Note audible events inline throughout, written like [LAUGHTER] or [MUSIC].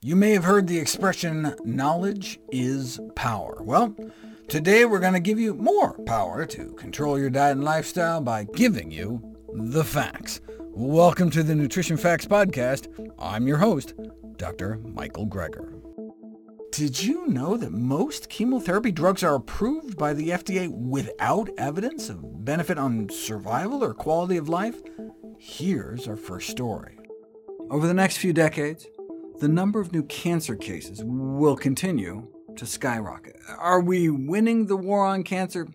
You may have heard the expression, knowledge is power. Well, today we're going to give you more power to control your diet and lifestyle by giving you the facts. Welcome to the Nutrition Facts Podcast. I'm your host, Dr. Michael Greger. Did you know that most chemotherapy drugs are approved by the FDA without evidence of benefit on survival or quality of life? Here's our first story. Over the next few decades, the number of new cancer cases will continue to skyrocket. Are we winning the war on cancer?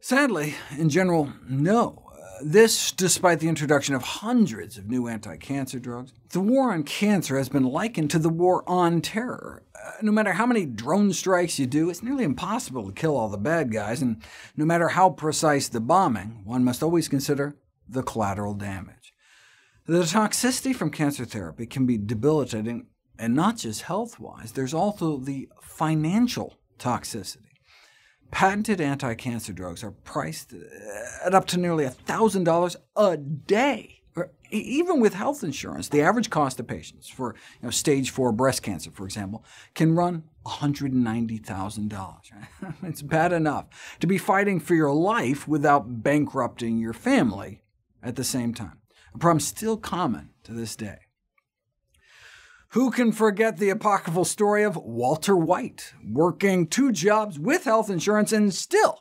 Sadly, in general, no. This despite the introduction of hundreds of new anti-cancer drugs. The war on cancer has been likened to the war on terror. Uh, no matter how many drone strikes you do, it's nearly impossible to kill all the bad guys, and no matter how precise the bombing, one must always consider the collateral damage. The toxicity from cancer therapy can be debilitating, and not just health-wise. There's also the financial toxicity. Patented anti-cancer drugs are priced at up to nearly $1,000 a day. Even with health insurance, the average cost of patients for you know, stage 4 breast cancer, for example, can run $190,000. [LAUGHS] it's bad enough to be fighting for your life without bankrupting your family at the same time a problem still common to this day. Who can forget the apocryphal story of Walter White, working two jobs with health insurance and still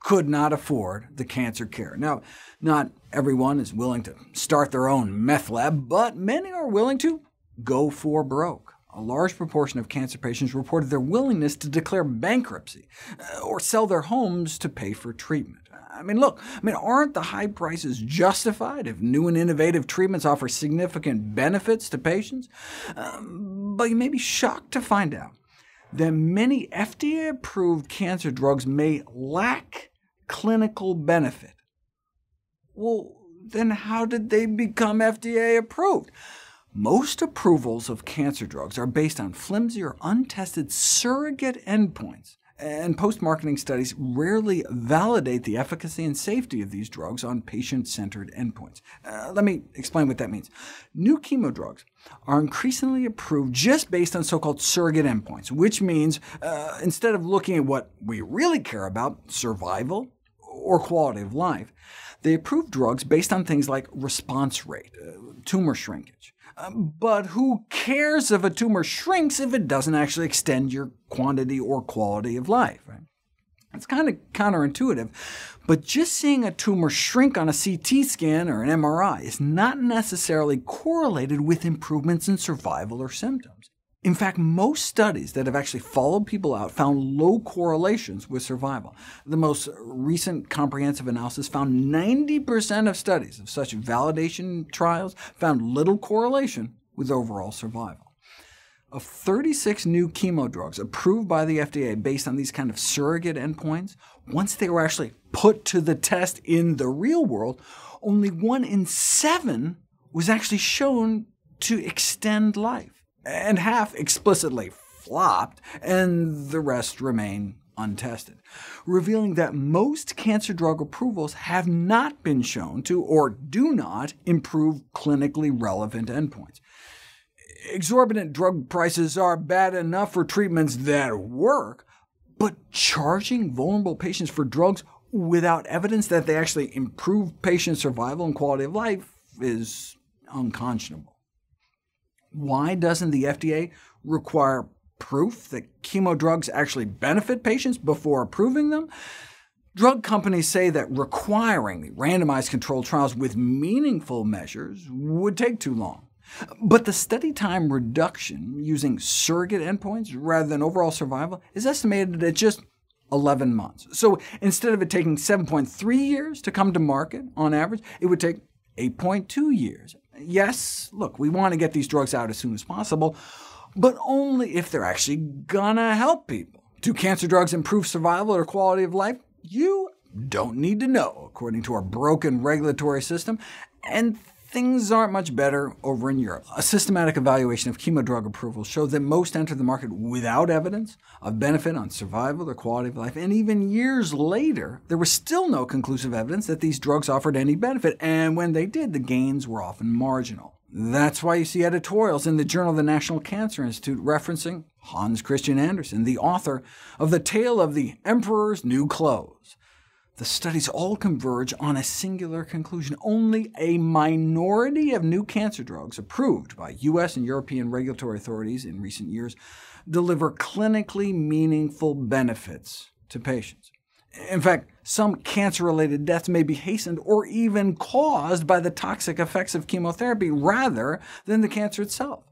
could not afford the cancer care? Now, not everyone is willing to start their own meth lab, but many are willing to go for broke. A large proportion of cancer patients reported their willingness to declare bankruptcy uh, or sell their homes to pay for treatment. I mean, look, I mean, aren't the high prices justified if new and innovative treatments offer significant benefits to patients? Um, but you may be shocked to find out that many FDA-approved cancer drugs may lack clinical benefit. Well, then how did they become FDA approved? Most approvals of cancer drugs are based on flimsy or untested surrogate endpoints and post-marketing studies rarely validate the efficacy and safety of these drugs on patient-centered endpoints. Uh, let me explain what that means. New chemo drugs are increasingly approved just based on so-called surrogate endpoints, which means uh, instead of looking at what we really care about, survival or quality of life, they approve drugs based on things like response rate, uh, tumor shrinkage, Um, but who cares if a tumor shrinks if it doesn't actually extend your quantity or quality of life? Right? It's kind of counterintuitive, but just seeing a tumor shrink on a CT scan or an MRI is not necessarily correlated with improvements in survival or symptoms. In fact, most studies that have actually followed people out found low correlations with survival. The most recent comprehensive analysis found 90% of studies of such validation trials found little correlation with overall survival. Of 36 new chemo drugs approved by the FDA based on these kind of surrogate endpoints, once they were actually put to the test in the real world, only one in seven was actually shown to extend life and half explicitly flopped, and the rest remain untested, revealing that most cancer drug approvals have not been shown to, or do not, improve clinically relevant endpoints. Exorbitant drug prices are bad enough for treatments that work, but charging vulnerable patients for drugs without evidence that they actually improve patient survival and quality of life is unconscionable. Why doesn't the FDA require proof that chemo drugs actually benefit patients before approving them? Drug companies say that requiring randomized controlled trials with meaningful measures would take too long. But the study time reduction using surrogate endpoints rather than overall survival is estimated at just 11 months. So instead of it taking 7.3 years to come to market on average, it would take 8.2 years. Yes, look, we want to get these drugs out as soon as possible, but only if they're actually gonna help people. Do cancer drugs improve survival or quality of life? You don't need to know, according to our broken regulatory system, and things aren't much better over in Europe. A systematic evaluation of chemo drug approvals showed that most enter the market without evidence of benefit on survival or quality of life, and even years later, there was still no conclusive evidence that these drugs offered any benefit, and when they did, the gains were often marginal. That's why you see editorials in the Journal of the National Cancer Institute referencing Hans Christian Andersen, the author of The Tale of the Emperor's New Clothes. The studies all converge on a singular conclusion. Only a minority of new cancer drugs approved by U.S. and European regulatory authorities in recent years deliver clinically meaningful benefits to patients. In fact, some cancer-related deaths may be hastened or even caused by the toxic effects of chemotherapy rather than the cancer itself.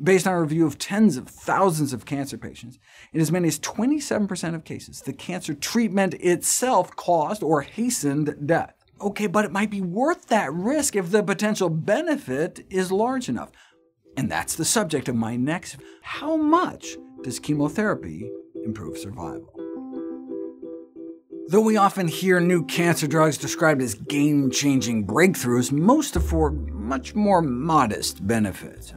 Based on a review of tens of thousands of cancer patients, in as many as 27% of cases, the cancer treatment itself caused or hastened death. OK, but it might be worth that risk if the potential benefit is large enough. And that's the subject of my next How much does chemotherapy improve survival? Though we often hear new cancer drugs described as game-changing breakthroughs, most afford much more modest benefits.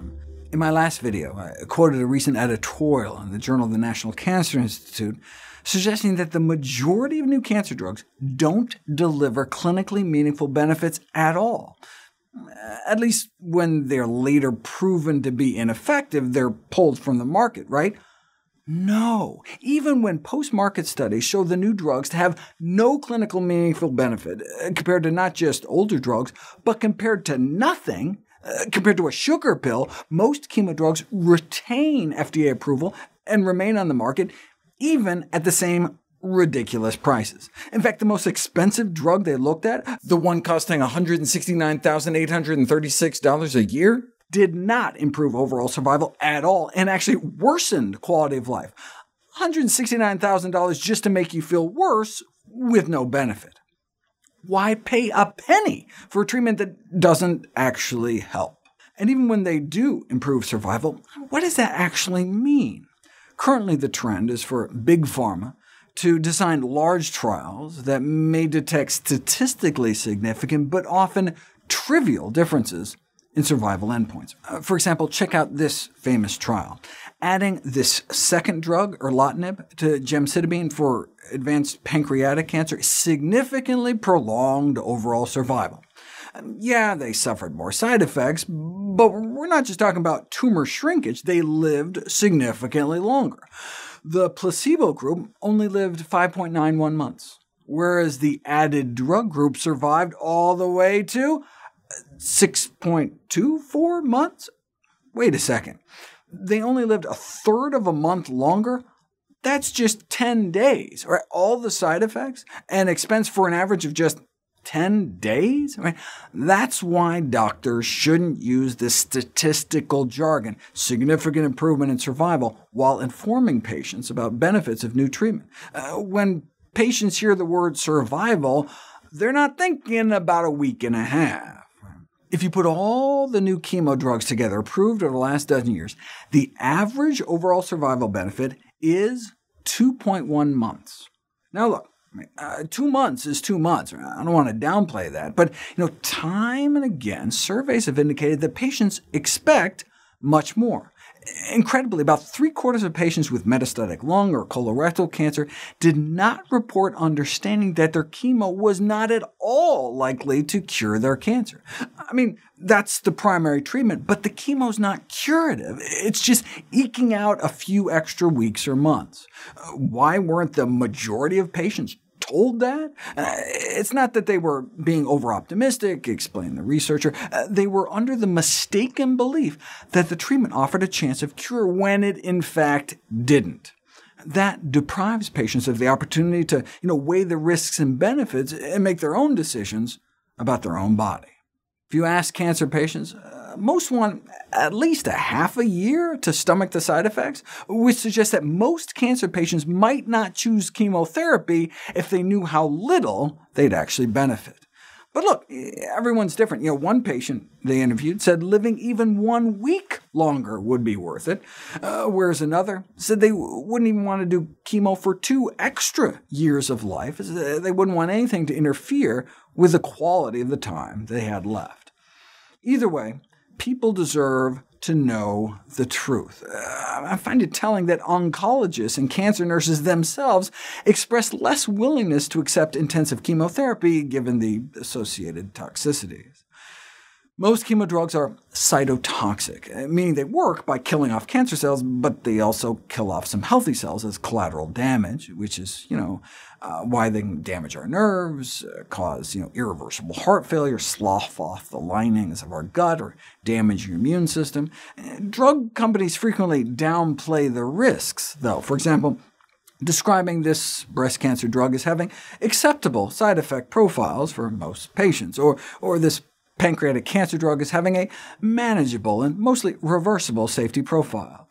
In my last video, I quoted a recent editorial in the Journal of the National Cancer Institute suggesting that the majority of new cancer drugs don't deliver clinically meaningful benefits at all. At least when they're later proven to be ineffective, they're pulled from the market, right? No, even when post-market studies show the new drugs to have no clinical meaningful benefit, uh, compared to not just older drugs, but compared to nothing, uh, compared to a sugar pill, most chemo drugs retain FDA approval and remain on the market, even at the same ridiculous prices. In fact, the most expensive drug they looked at, the one costing $169,836 a year, did not improve overall survival at all, and actually worsened quality of life. $169,000 just to make you feel worse with no benefit. Why pay a penny for a treatment that doesn't actually help? And even when they do improve survival, what does that actually mean? Currently, the trend is for big pharma to design large trials that may detect statistically significant but often trivial differences in survival endpoints. Uh, for example, check out this famous trial. Adding this second drug, erlotinib, to gemcitabine for advanced pancreatic cancer significantly prolonged overall survival. Um, yeah, they suffered more side effects, but we're not just talking about tumor shrinkage. They lived significantly longer. The placebo group only lived 5.91 months, whereas the added drug group survived all the way to 6.24 months? Wait a second. They only lived a third of a month longer? That's just 10 days, right? All the side effects and expense for an average of just 10 days? I mean, that's why doctors shouldn't use the statistical jargon, significant improvement in survival, while informing patients about benefits of new treatment. Uh, when patients hear the word survival, they're not thinking about a week and a half. If you put all the new chemo drugs together approved over the last dozen years, the average overall survival benefit is 2.1 months. Now look, uh, two months is two months. I don't want to downplay that, but you know, time and again, surveys have indicated that patients expect much more. Incredibly, about three-quarters of patients with metastatic lung or colorectal cancer did not report understanding that their chemo was not at all likely to cure their cancer. I mean, that's the primary treatment, but the chemo's not curative. It's just eking out a few extra weeks or months. Uh, why weren't the majority of patients told that? Uh, it's not that they were being over-optimistic, explained the researcher. Uh, they were under the mistaken belief that the treatment offered a chance of cure when it in fact didn't. That deprives patients of the opportunity to you know, weigh the risks and benefits and make their own decisions about their own body. If you ask cancer patients, uh, most want at least a half a year to stomach the side effects, which suggests that most cancer patients might not choose chemotherapy if they knew how little they'd actually benefit. But look, everyone's different. You know, one patient they interviewed said living even one week longer would be worth it, uh, whereas another said they wouldn't even want to do chemo for two extra years of life. They wouldn't want anything to interfere with the quality of the time they had left. Either way, people deserve to know the truth. Uh, I find it telling that oncologists and cancer nurses themselves express less willingness to accept intensive chemotherapy given the associated toxicities. Most chemo drugs are cytotoxic, meaning they work by killing off cancer cells, but they also kill off some healthy cells as collateral damage, which is you know, uh, why they can damage our nerves, uh, cause you know, irreversible heart failure, slough off the linings of our gut, or damage your immune system. Drug companies frequently downplay the risks, though. For example, describing this breast cancer drug as having acceptable side effect profiles for most patients, or, or this pancreatic cancer drug as having a manageable and mostly reversible safety profile.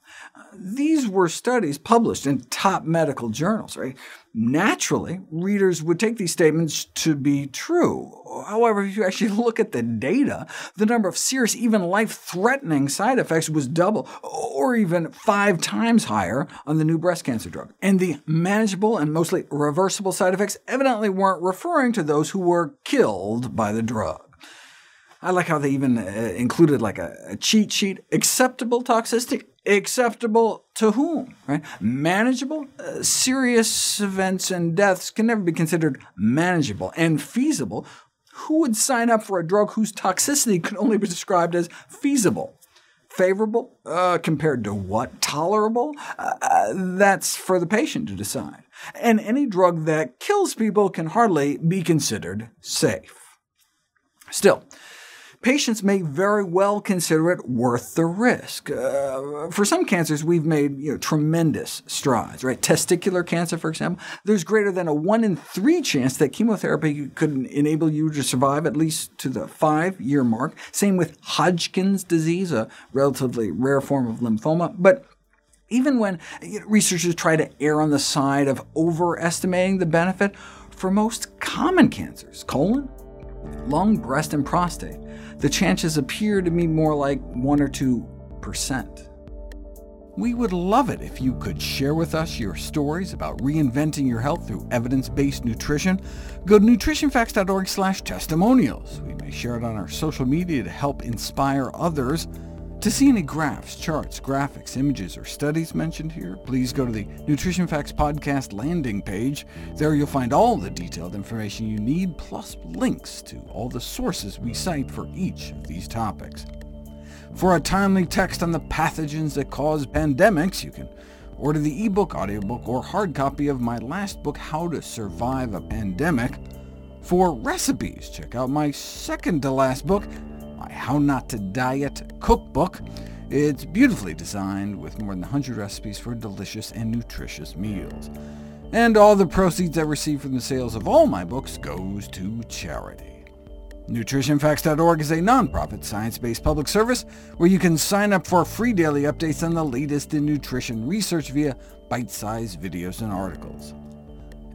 These were studies published in top medical journals. Right? Naturally, readers would take these statements to be true. However, if you actually [LAUGHS] look at the data, the number of serious, even life-threatening side effects was double, or even five times higher on the new breast cancer drug. And the manageable and mostly reversible side effects evidently weren't referring to those who were killed by the drug. I like how they even uh, included like a, a, cheat sheet. Acceptable toxicity? Acceptable to whom? Right? Manageable? Uh, serious events and deaths can never be considered manageable and feasible. Who would sign up for a drug whose toxicity could only be described as feasible? Favorable? Uh, compared to what? Tolerable? Uh, uh, that's for the patient to decide. And any drug that kills people can hardly be considered safe. Still, patients may very well consider it worth the risk. Uh, for some cancers, we've made you know, tremendous strides. Right? Testicular cancer, for example, there's greater than a 1 in 3 chance that chemotherapy could enable you to survive at least to the five-year mark. Same with Hodgkin's disease, a relatively rare form of lymphoma. But even when researchers try to err on the side of overestimating the benefit, for most common cancers, colon, lung, breast, and prostate, the chances appear to be more like 1 or 2%. We would love it if you could share with us your stories about reinventing your health through evidence-based nutrition. Go to nutritionfacts.org testimonials. We may share it on our social media to help inspire others. To see any graphs, charts, graphics, images, or studies mentioned here, please go to the Nutrition Facts Podcast landing page. There you'll find all the detailed information you need, plus links to all the sources we cite for each of these topics. For a timely text on the pathogens that cause pandemics, you can order the ebook, audiobook, or hard copy of my last book, How to Survive a Pandemic. For recipes, check out my second to last book, How Not to Diet cookbook. It's beautifully designed with more than 100 recipes for delicious and nutritious meals. And all the proceeds I receive from the sales of all my books goes to charity. NutritionFacts.org is a nonprofit, science-based public service where you can sign up for free daily updates on the latest in nutrition research via bite-sized videos and articles.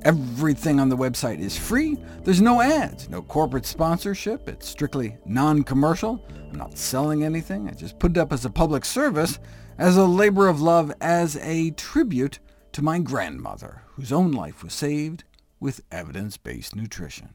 Everything on the website is free. There's no ads, no corporate sponsorship. It's strictly non-commercial. I'm not selling anything. I just put it up as a public service, as a labor of love, as a tribute to my grandmother, whose own life was saved with evidence-based nutrition.